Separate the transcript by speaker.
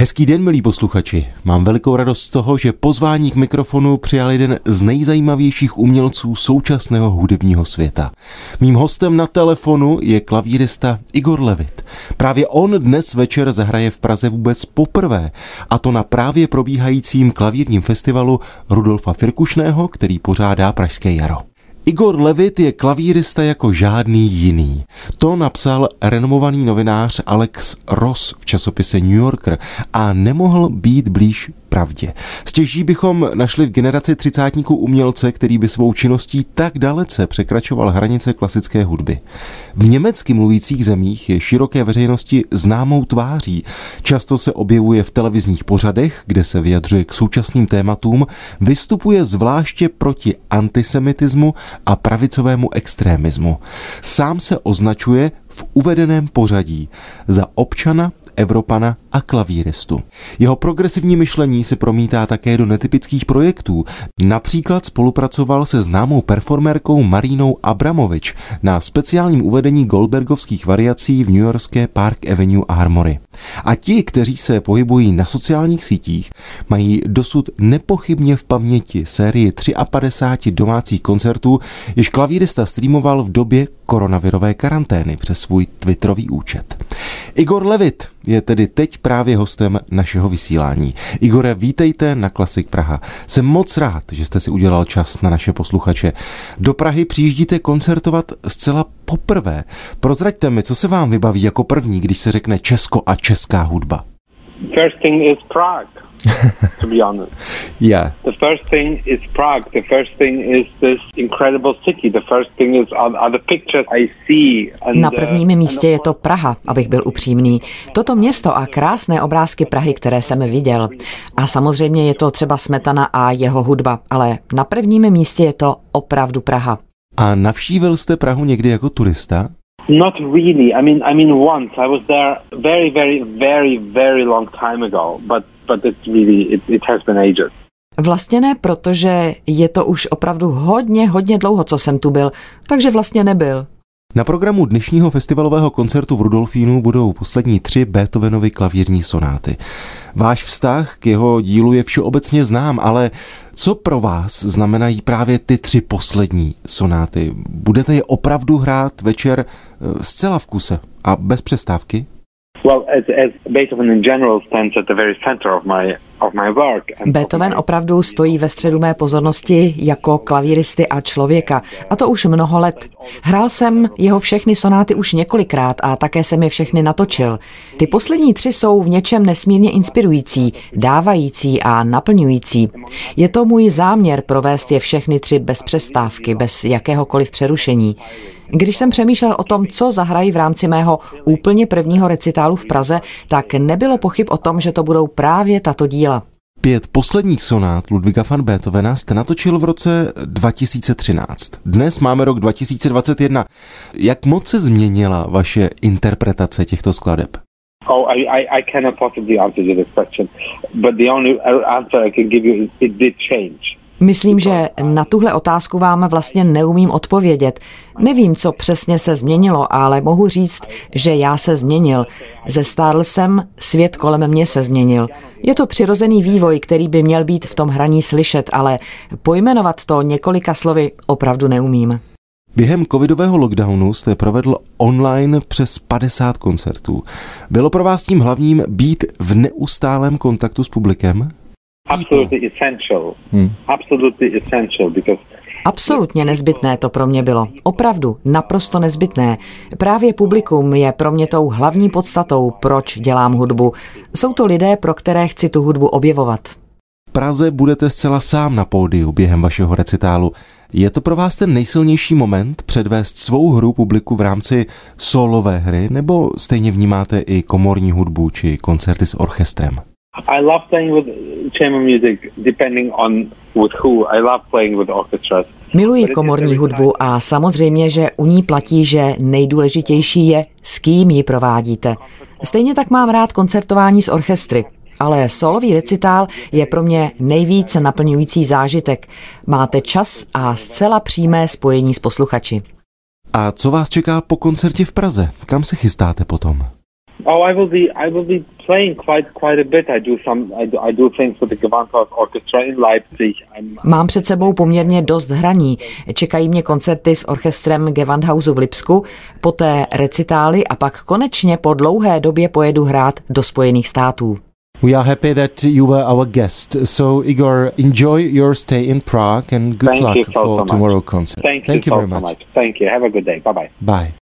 Speaker 1: Hezký den, milí posluchači. Mám velikou radost z toho, že pozvání k mikrofonu přijal jeden z nejzajímavějších umělců současného hudebního světa. Mým hostem na telefonu je klavírista Igor Levit. Právě on dnes večer zahraje v Praze vůbec poprvé, a to na právě probíhajícím klavírním festivalu Rudolfa Firkušného, který pořádá Pražské jaro. Igor Levit je klavírista jako žádný jiný. To napsal renomovaný novinář Alex Ross v časopise New Yorker a nemohl být blíž pravdě. Stěží bychom našli v generaci třicátníků umělce, který by svou činností tak dalece překračoval hranice klasické hudby. V německy mluvících zemích je široké veřejnosti známou tváří. Často se objevuje v televizních pořadech, kde se vyjadřuje k současným tématům, vystupuje zvláště proti antisemitismu a pravicovému extrémismu. Sám se označuje v uvedeném pořadí za občana Evropana a klavíristu. Jeho progresivní myšlení se promítá také do netypických projektů. Například spolupracoval se známou performerkou Marínou Abramovič na speciálním uvedení Goldbergovských variací v New Yorkské Park Avenue Armory. A ti, kteří se pohybují na sociálních sítích, mají dosud nepochybně v paměti sérii 53 domácích koncertů, jež klavírista streamoval v době koronavirové karantény přes svůj Twitterový účet. Igor Levit je tedy teď právě hostem našeho vysílání. Igore, vítejte na Klasik Praha. Jsem moc rád, že jste si udělal čas na naše posluchače. Do Prahy přijíždíte koncertovat zcela poprvé. Prozraďte mi, co se vám vybaví jako první, když se řekne Česko a česká hudba.
Speaker 2: First thing is Prague. to be honest.
Speaker 1: Yeah.
Speaker 2: The first thing is Prague. The first thing is this incredible city. The first thing is are, are the pictures I see.
Speaker 3: And, Na prvním místě je to Praha, abych byl upřímný. Toto město a krásné obrázky Prahy, které jsem viděl. A samozřejmě je to třeba Smetana a jeho hudba, ale na prvním místě je to opravdu Praha.
Speaker 1: A navštívil jste Prahu někdy jako turista?
Speaker 2: Not really. I mean, I mean, once I was there very, very, very, very long time ago. But but it's really it, it has been ages.
Speaker 3: Vlastně ne, protože je to už opravdu hodně, hodně dlouho, co jsem tu byl, takže vlastně nebyl.
Speaker 1: Na programu dnešního festivalového koncertu v Rudolfínu budou poslední tři Beethovenovy klavírní sonáty. Váš vztah k jeho dílu je všeobecně znám, ale co pro vás znamenají právě ty tři poslední sonáty? Budete je opravdu hrát večer eh, zcela v kuse a bez přestávky?
Speaker 2: Well, as, as Beethoven in general stands at the very center of my
Speaker 3: Beethoven opravdu stojí ve středu mé pozornosti jako klavíristy a člověka, a to už mnoho let. Hrál jsem jeho všechny sonáty už několikrát a také jsem je všechny natočil. Ty poslední tři jsou v něčem nesmírně inspirující, dávající a naplňující. Je to můj záměr provést je všechny tři bez přestávky, bez jakéhokoliv přerušení. Když jsem přemýšlel o tom, co zahrají v rámci mého úplně prvního recitálu v Praze, tak nebylo pochyb o tom, že to budou právě tato díla.
Speaker 1: Pět posledních sonát Ludviga van Beethovena jste natočil v roce 2013. Dnes máme rok 2021. Jak moc se změnila vaše interpretace těchto skladeb?
Speaker 2: Oh, I, I, I cannot possibly answer this question, but the only answer I can give you is it did change.
Speaker 3: Myslím, že na tuhle otázku vám vlastně neumím odpovědět. Nevím, co přesně se změnilo, ale mohu říct, že já se změnil. Zestárl jsem, svět kolem mě se změnil. Je to přirozený vývoj, který by měl být v tom hraní slyšet, ale pojmenovat to několika slovy opravdu neumím.
Speaker 1: Během covidového lockdownu jste provedl online přes 50 koncertů. Bylo pro vás tím hlavním být v neustálém kontaktu s publikem?
Speaker 2: Absolutely essential. Hmm. Absolutely essential because
Speaker 3: Absolutně nezbytné to pro mě bylo. Opravdu, naprosto nezbytné. Právě publikum je pro mě tou hlavní podstatou, proč dělám hudbu. Jsou to lidé, pro které chci tu hudbu objevovat.
Speaker 1: V Praze budete zcela sám na pódiu během vašeho recitálu. Je to pro vás ten nejsilnější moment předvést svou hru publiku v rámci solové hry, nebo stejně vnímáte i komorní hudbu či koncerty s orchestrem?
Speaker 2: I love playing with chamber music depending on with who. I love playing with orchestras.
Speaker 3: Miluji komorní hudbu a samozřejmě, že u ní platí, že nejdůležitější je, s kým ji provádíte. Stejně tak mám rád koncertování s orchestry, ale solový recitál je pro mě nejvíce naplňující zážitek. Máte čas a zcela přímé spojení s posluchači.
Speaker 1: A co vás čeká po koncertě v Praze? Kam se chystáte potom?
Speaker 2: Oh, I will be. I will be playing quite quite a bit. I do some. I do, I do things with the Gewandhaus Orchestra in Leipzig. I'm,
Speaker 3: Mám před sebou poměrně dost hraní. Čekají mě koncerty s orchestrem Gewandhausu v Lipsku, poté recitály a pak konečně po dlouhé době pojedu hrát do Spojených států.
Speaker 1: We are happy that you were our guest. So, Igor, enjoy your stay in Prague and good
Speaker 2: Thank
Speaker 1: luck
Speaker 2: you so,
Speaker 1: for
Speaker 2: so much.
Speaker 1: tomorrow concert.
Speaker 2: Thank,
Speaker 1: Thank
Speaker 2: you,
Speaker 1: you
Speaker 2: so,
Speaker 1: very much.
Speaker 2: much. Thank you. Have a good day. Bye bye.
Speaker 1: Bye.